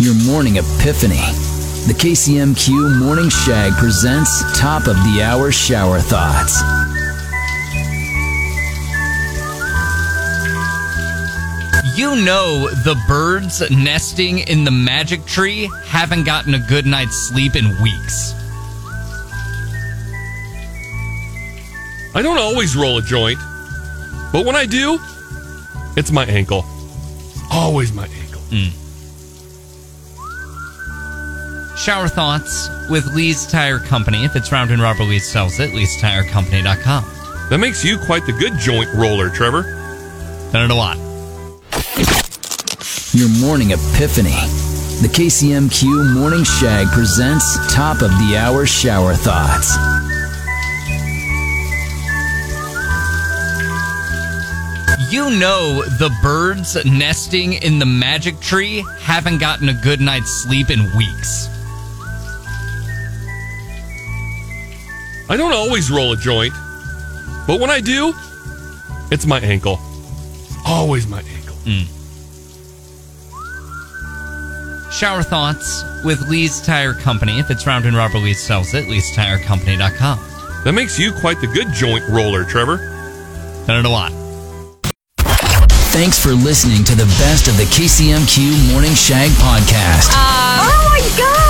Your morning epiphany. The KCMQ Morning Shag presents Top of the Hour Shower Thoughts. You know the birds nesting in the magic tree haven't gotten a good night's sleep in weeks. I don't always roll a joint, but when I do, it's my ankle. Always my ankle. Mm. Shower thoughts with Lee's Tire Company. If it's round and rubber, Lee sells it. Lee'sTireCompany.com. That makes you quite the good joint roller, Trevor. Done it a lot. Your morning epiphany. The KCMQ Morning Shag presents Top of the Hour Shower Thoughts. You know the birds nesting in the magic tree haven't gotten a good night's sleep in weeks. I don't always roll a joint, but when I do, it's my ankle. Always my ankle. Mm. Shower thoughts with Lee's Tire Company. If it's round and rubber, Lee sells it. At Lee'sTireCompany.com. That makes you quite the good joint roller, Trevor. Done it a lot. Thanks for listening to the best of the KCMQ Morning Shag podcast. Oh my god!